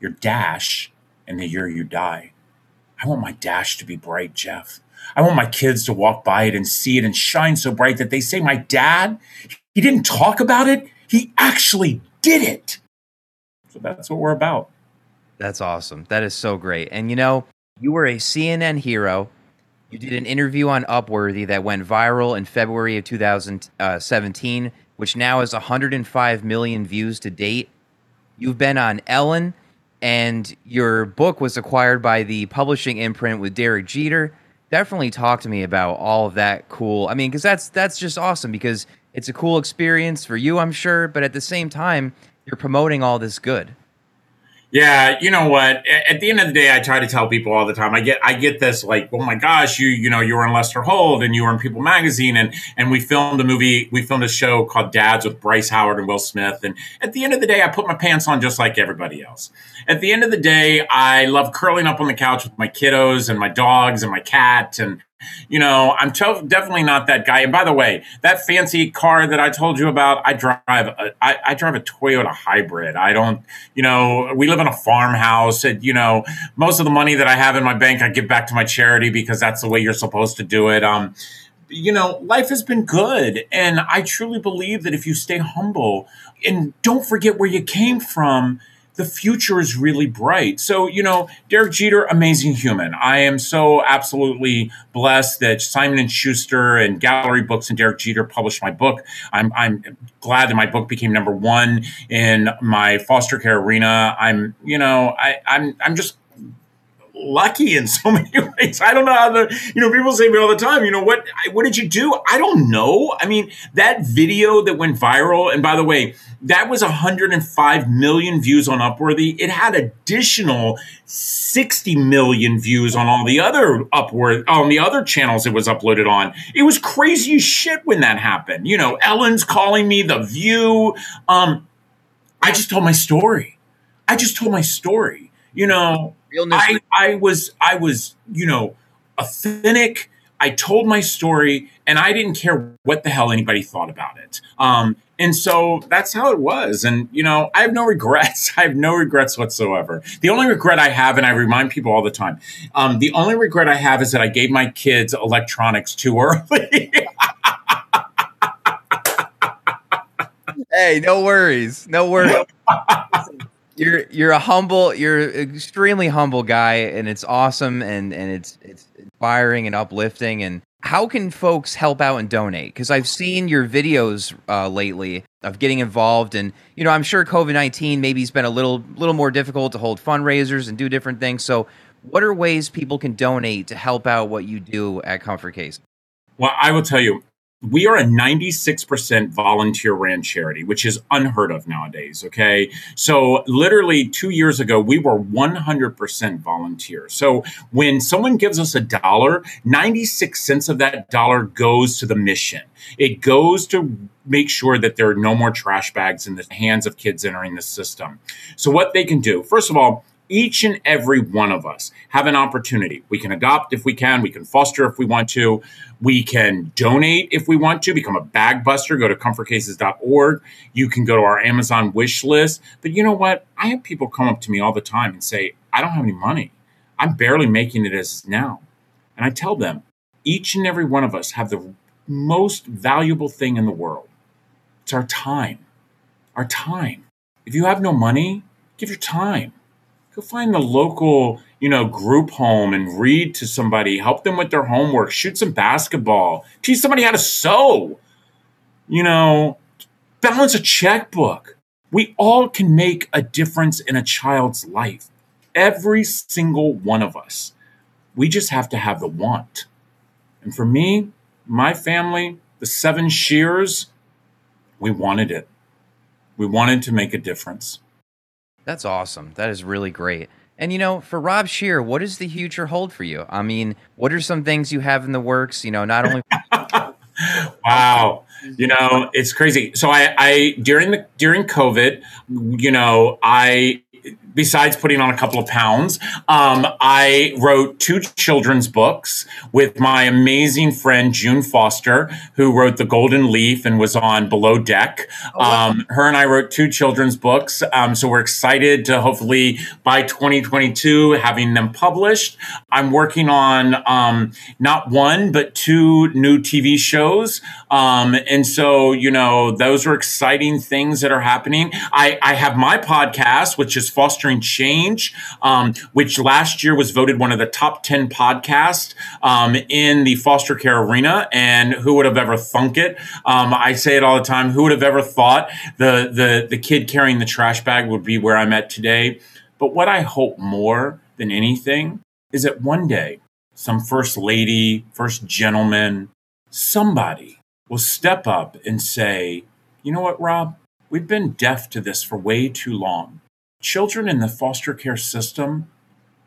your dash, and the year you die. I want my dash to be bright, Jeff. I want my kids to walk by it and see it and shine so bright that they say, My dad, he didn't talk about it, he actually did it. So that's what we're about. That's awesome. That is so great. And you know, you were a CNN hero. You did an interview on Upworthy that went viral in February of 2017, uh, which now has 105 million views to date. You've been on Ellen, and your book was acquired by the publishing imprint with Derek Jeter. Definitely talk to me about all of that cool. I mean, because that's that's just awesome because it's a cool experience for you, I'm sure, but at the same time, you're promoting all this good. Yeah, you know what? At the end of the day, I try to tell people all the time. I get I get this like, oh my gosh, you you know you were in Lester Holt and you were in People Magazine and and we filmed a movie, we filmed a show called Dads with Bryce Howard and Will Smith. And at the end of the day, I put my pants on just like everybody else. At the end of the day, I love curling up on the couch with my kiddos and my dogs and my cat and you know, I'm t- definitely not that guy. And by the way, that fancy car that I told you about, I drive a, I, I drive a Toyota hybrid. I don't, you know, we live in a farmhouse. And, you know, most of the money that I have in my bank, I give back to my charity because that's the way you're supposed to do it. Um, you know, life has been good. And I truly believe that if you stay humble and don't forget where you came from, the future is really bright. So, you know, Derek Jeter, amazing human. I am so absolutely blessed that Simon and Schuster and Gallery Books and Derek Jeter published my book. I'm I'm glad that my book became number one in my foster care arena. I'm, you know, I, I'm I'm just lucky in so many ways. I don't know how the you know people say me all the time. You know what? What did you do? I don't know. I mean, that video that went viral, and by the way, that was 105 million views on Upworthy. It had additional 60 million views on all the other Upward on the other channels it was uploaded on. It was crazy shit when that happened. You know, Ellen's calling me, The View. Um, I just told my story. I just told my story. You know, I, I was I was you know authentic. I told my story, and I didn't care what the hell anybody thought about it. Um, and so that's how it was. And you know, I have no regrets. I have no regrets whatsoever. The only regret I have, and I remind people all the time, um, the only regret I have is that I gave my kids electronics too early. hey, no worries, no worries. you're you're a humble you're extremely humble guy and it's awesome and and it's it's inspiring and uplifting. And how can folks help out and donate? Because i've seen your videos uh, lately of getting involved and you know i'm sure covid-19 maybe has been a little little more difficult to hold fundraisers and do different things. So what are ways people can donate to help out what you do at comfort case? Well i will tell you we are a 96% volunteer ran charity, which is unheard of nowadays. Okay. So, literally two years ago, we were 100% volunteer. So, when someone gives us a dollar, 96 cents of that dollar goes to the mission. It goes to make sure that there are no more trash bags in the hands of kids entering the system. So, what they can do, first of all, each and every one of us have an opportunity. We can adopt if we can, we can foster if we want to, we can donate if we want to, become a bag buster, go to comfortcases.org. You can go to our Amazon wish list. But you know what? I have people come up to me all the time and say, I don't have any money. I'm barely making it as now. And I tell them, each and every one of us have the most valuable thing in the world. It's our time. Our time. If you have no money, give your time go find the local you know group home and read to somebody help them with their homework shoot some basketball teach somebody how to sew. You know balance a checkbook. We all can make a difference in a child's life. Every single one of us. We just have to have the want. And for me my family the seven Scheers we wanted it. We wanted to make a difference that's awesome. That is really great. And you know, for Rob Scheer, what does the future hold for you? I mean, what are some things you have in the works? You know, not only. wow, you know, it's crazy. So I, I during the during COVID, you know, I besides putting on a couple of pounds, um, I wrote two children's books with my amazing friend June Foster, who wrote The Golden Leaf and was on Below Deck. Oh, wow. um, her and I wrote two children's books. Um, so we're excited to hopefully by 2022 having them published. I'm working on um, not one, but two new TV shows. Um, and so, you know, those are exciting things that are happening. I, I have my podcast, which is Change, um, which last year was voted one of the top 10 podcasts um, in the foster care arena. And who would have ever thunk it? Um, I say it all the time. Who would have ever thought the, the, the kid carrying the trash bag would be where I'm at today? But what I hope more than anything is that one day some first lady, first gentleman, somebody will step up and say, you know what, Rob? We've been deaf to this for way too long children in the foster care system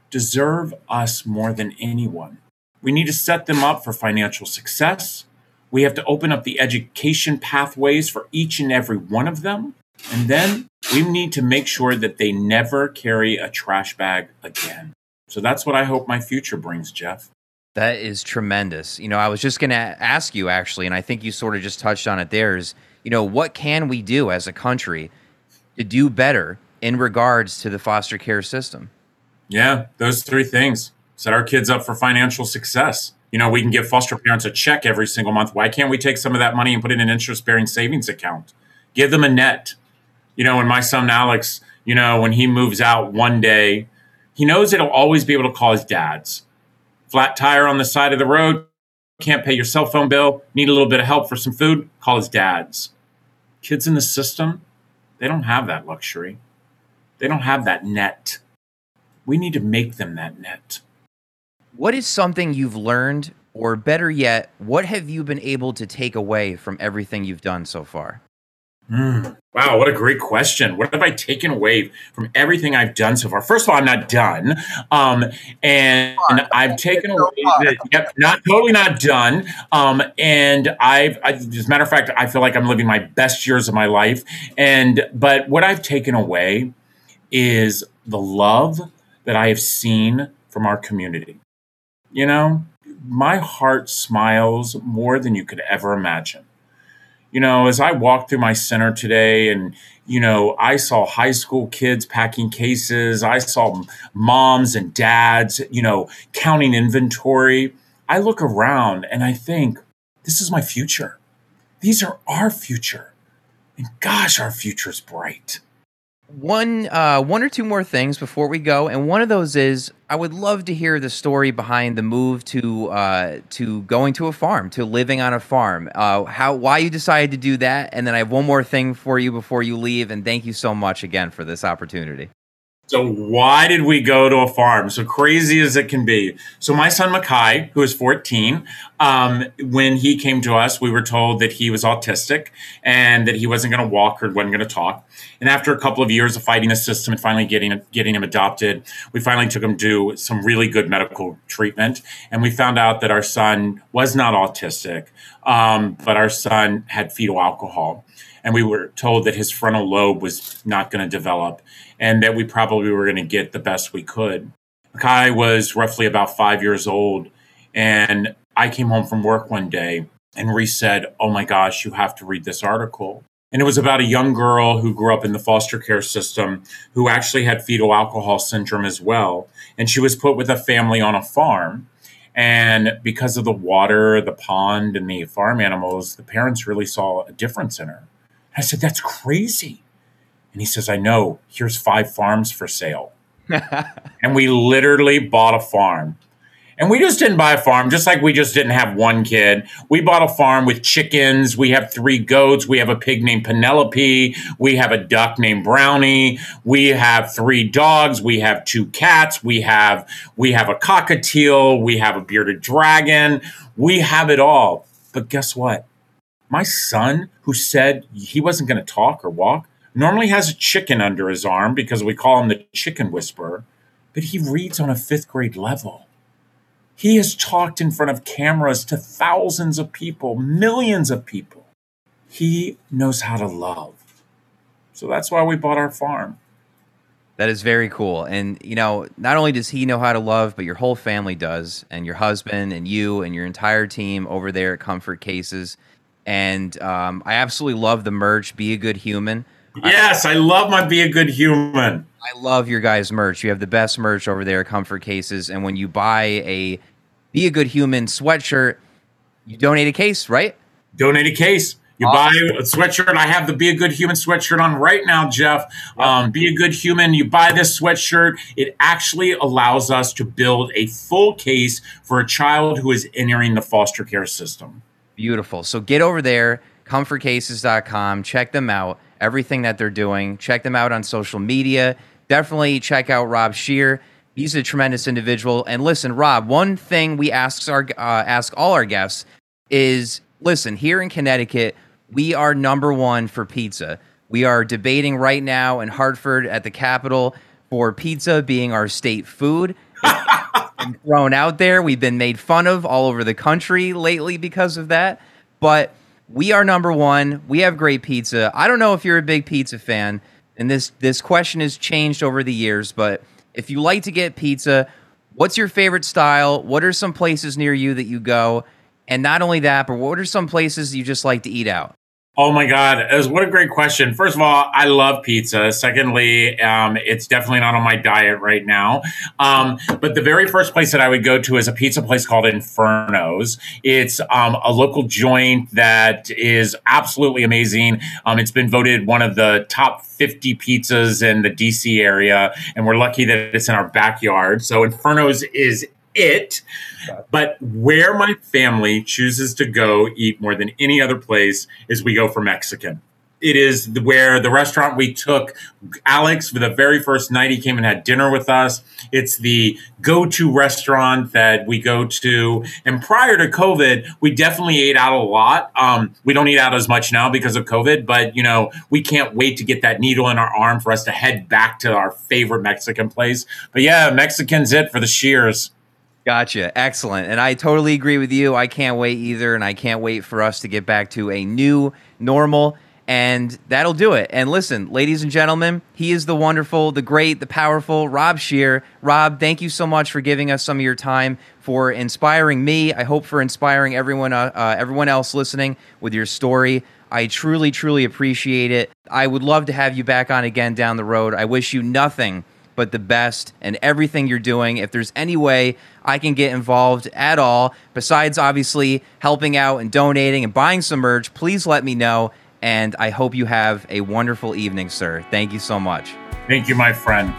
deserve us more than anyone. We need to set them up for financial success. We have to open up the education pathways for each and every one of them. And then we need to make sure that they never carry a trash bag again. So that's what I hope my future brings, Jeff. That is tremendous. You know, I was just going to ask you actually, and I think you sort of just touched on it there is, you know, what can we do as a country to do better in regards to the foster care system? Yeah, those three things. Set our kids up for financial success. You know, we can give foster parents a check every single month. Why can't we take some of that money and put it in an interest bearing savings account? Give them a net. You know, when my son Alex, you know, when he moves out one day, he knows it'll always be able to call his dad's. Flat tire on the side of the road, can't pay your cell phone bill, need a little bit of help for some food, call his dad's. Kids in the system, they don't have that luxury. They don't have that net. We need to make them that net. What is something you've learned, or better yet, what have you been able to take away from everything you've done so far? Mm. Wow, what a great question. What have I taken away from everything I've done so far? First of all, I'm not done. Um, and I've taken away, the, yep, not totally not done. Um, and I've, I, as a matter of fact, I feel like I'm living my best years of my life. And, but what I've taken away is the love that I have seen from our community. You know, my heart smiles more than you could ever imagine you know, as I walked through my center today and, you know, I saw high school kids packing cases, I saw moms and dads, you know, counting inventory. I look around and I think, this is my future. These are our future. And gosh, our future's bright one uh, one or two more things before we go, and one of those is I would love to hear the story behind the move to uh, to going to a farm, to living on a farm. Uh, how why you decided to do that, and then I have one more thing for you before you leave. And thank you so much again for this opportunity. So why did we go to a farm? So crazy as it can be. So my son Makai, who is 14, um, when he came to us, we were told that he was autistic and that he wasn't going to walk or wasn't going to talk. And after a couple of years of fighting the system and finally getting getting him adopted, we finally took him to some really good medical treatment, and we found out that our son was not autistic, um, but our son had fetal alcohol and we were told that his frontal lobe was not going to develop and that we probably were going to get the best we could. Kai was roughly about five years old, and I came home from work one day, and Reese said, Oh my gosh, you have to read this article. And it was about a young girl who grew up in the foster care system who actually had fetal alcohol syndrome as well. And she was put with a family on a farm. And because of the water, the pond, and the farm animals, the parents really saw a difference in her. I said, That's crazy. And he says, I know, here's five farms for sale. and we literally bought a farm. And we just didn't buy a farm, just like we just didn't have one kid. We bought a farm with chickens. We have three goats. We have a pig named Penelope. We have a duck named Brownie. We have three dogs. We have two cats. We have we have a cockatiel. We have a bearded dragon. We have it all. But guess what? My son, who said he wasn't going to talk or walk, normally has a chicken under his arm because we call him the chicken whisperer, but he reads on a fifth grade level. He has talked in front of cameras to thousands of people, millions of people. He knows how to love. So that's why we bought our farm. That is very cool. And, you know, not only does he know how to love, but your whole family does, and your husband and you and your entire team over there at Comfort Cases. And um, I absolutely love the merch, Be a Good Human. Yes, I love my Be a Good Human. I love your guys' merch. You have the best merch over there, Comfort Cases. And when you buy a Be a Good Human sweatshirt, you donate a case, right? Donate a case. You awesome. buy a sweatshirt. I have the Be a Good Human sweatshirt on right now, Jeff. Um, Be a Good Human. You buy this sweatshirt. It actually allows us to build a full case for a child who is entering the foster care system. Beautiful. So get over there, comfortcases.com, check them out everything that they're doing. Check them out on social media. Definitely check out Rob Scheer. He's a tremendous individual. And listen, Rob, one thing we ask our uh, ask all our guests is listen, here in Connecticut, we are number one for pizza. We are debating right now in Hartford at the Capitol for pizza being our state food. been thrown out there. We've been made fun of all over the country lately because of that. But we are number one. We have great pizza. I don't know if you're a big pizza fan, and this this question has changed over the years. But if you like to get pizza, what's your favorite style? What are some places near you that you go? And not only that, but what are some places you just like to eat out? Oh my God. What a great question. First of all, I love pizza. Secondly, um, it's definitely not on my diet right now. Um, but the very first place that I would go to is a pizza place called Inferno's. It's um, a local joint that is absolutely amazing. Um, it's been voted one of the top 50 pizzas in the DC area, and we're lucky that it's in our backyard. So Inferno's is it. But where my family chooses to go eat more than any other place is we go for Mexican. It is where the restaurant we took Alex for the very first night he came and had dinner with us. It's the go to restaurant that we go to. And prior to COVID, we definitely ate out a lot. Um, we don't eat out as much now because of COVID, but you know, we can't wait to get that needle in our arm for us to head back to our favorite Mexican place. But yeah, Mexican's it for the Scheers. Gotcha. Excellent. And I totally agree with you. I can't wait either. And I can't wait for us to get back to a new normal. And that'll do it. And listen, ladies and gentlemen, he is the wonderful, the great, the powerful Rob Scheer. Rob, thank you so much for giving us some of your time, for inspiring me. I hope for inspiring everyone, uh, uh, everyone else listening with your story. I truly, truly appreciate it. I would love to have you back on again down the road. I wish you nothing but the best and everything you're doing. If there's any way I can get involved at all, besides obviously helping out and donating and buying some merch, please let me know. And I hope you have a wonderful evening, sir. Thank you so much. Thank you, my friend.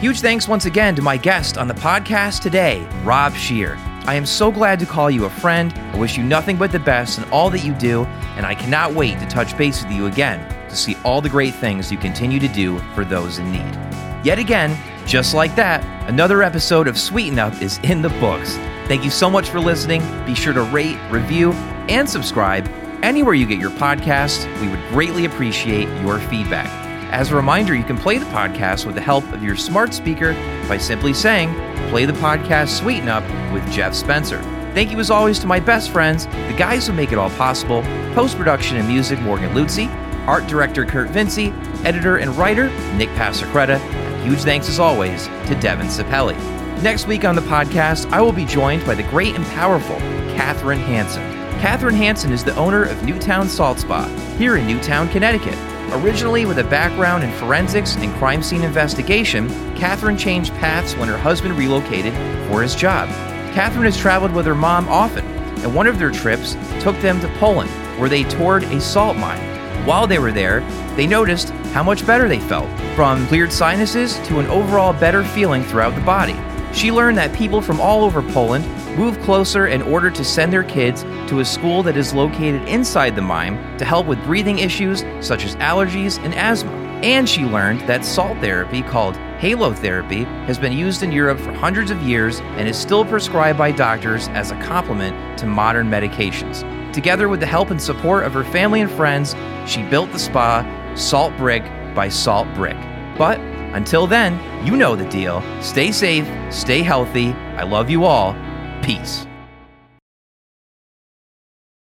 Huge thanks once again to my guest on the podcast today, Rob Scheer. I am so glad to call you a friend. I wish you nothing but the best in all that you do, and I cannot wait to touch base with you again to see all the great things you continue to do for those in need. Yet again, just like that, another episode of Sweeten Up is in the books. Thank you so much for listening. Be sure to rate, review, and subscribe anywhere you get your podcasts. We would greatly appreciate your feedback. As a reminder, you can play the podcast with the help of your smart speaker by simply saying, Play the podcast Sweeten Up with Jeff Spencer. Thank you as always to my best friends, the guys who make it all possible post production and music, Morgan Lutzi art director Kurt Vinci, editor and writer Nick Pasacreta, and huge thanks as always to Devin Sapelli. Next week on the podcast, I will be joined by the great and powerful Katherine Hanson. Katherine Hanson is the owner of Newtown Salt Spa here in Newtown, Connecticut. Originally with a background in forensics and crime scene investigation, Catherine changed paths when her husband relocated for his job. Catherine has traveled with her mom often, and one of their trips took them to Poland, where they toured a salt mine. While they were there, they noticed how much better they felt, from cleared sinuses to an overall better feeling throughout the body. She learned that people from all over Poland move closer in order to send their kids to a school that is located inside the mine to help with breathing issues such as allergies and asthma. And she learned that salt therapy, called halotherapy, has been used in Europe for hundreds of years and is still prescribed by doctors as a complement to modern medications. Together with the help and support of her family and friends, she built the spa Salt Brick by Salt Brick. But until then, you know the deal. Stay safe, stay healthy. I love you all. Peace.